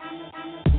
Thank you.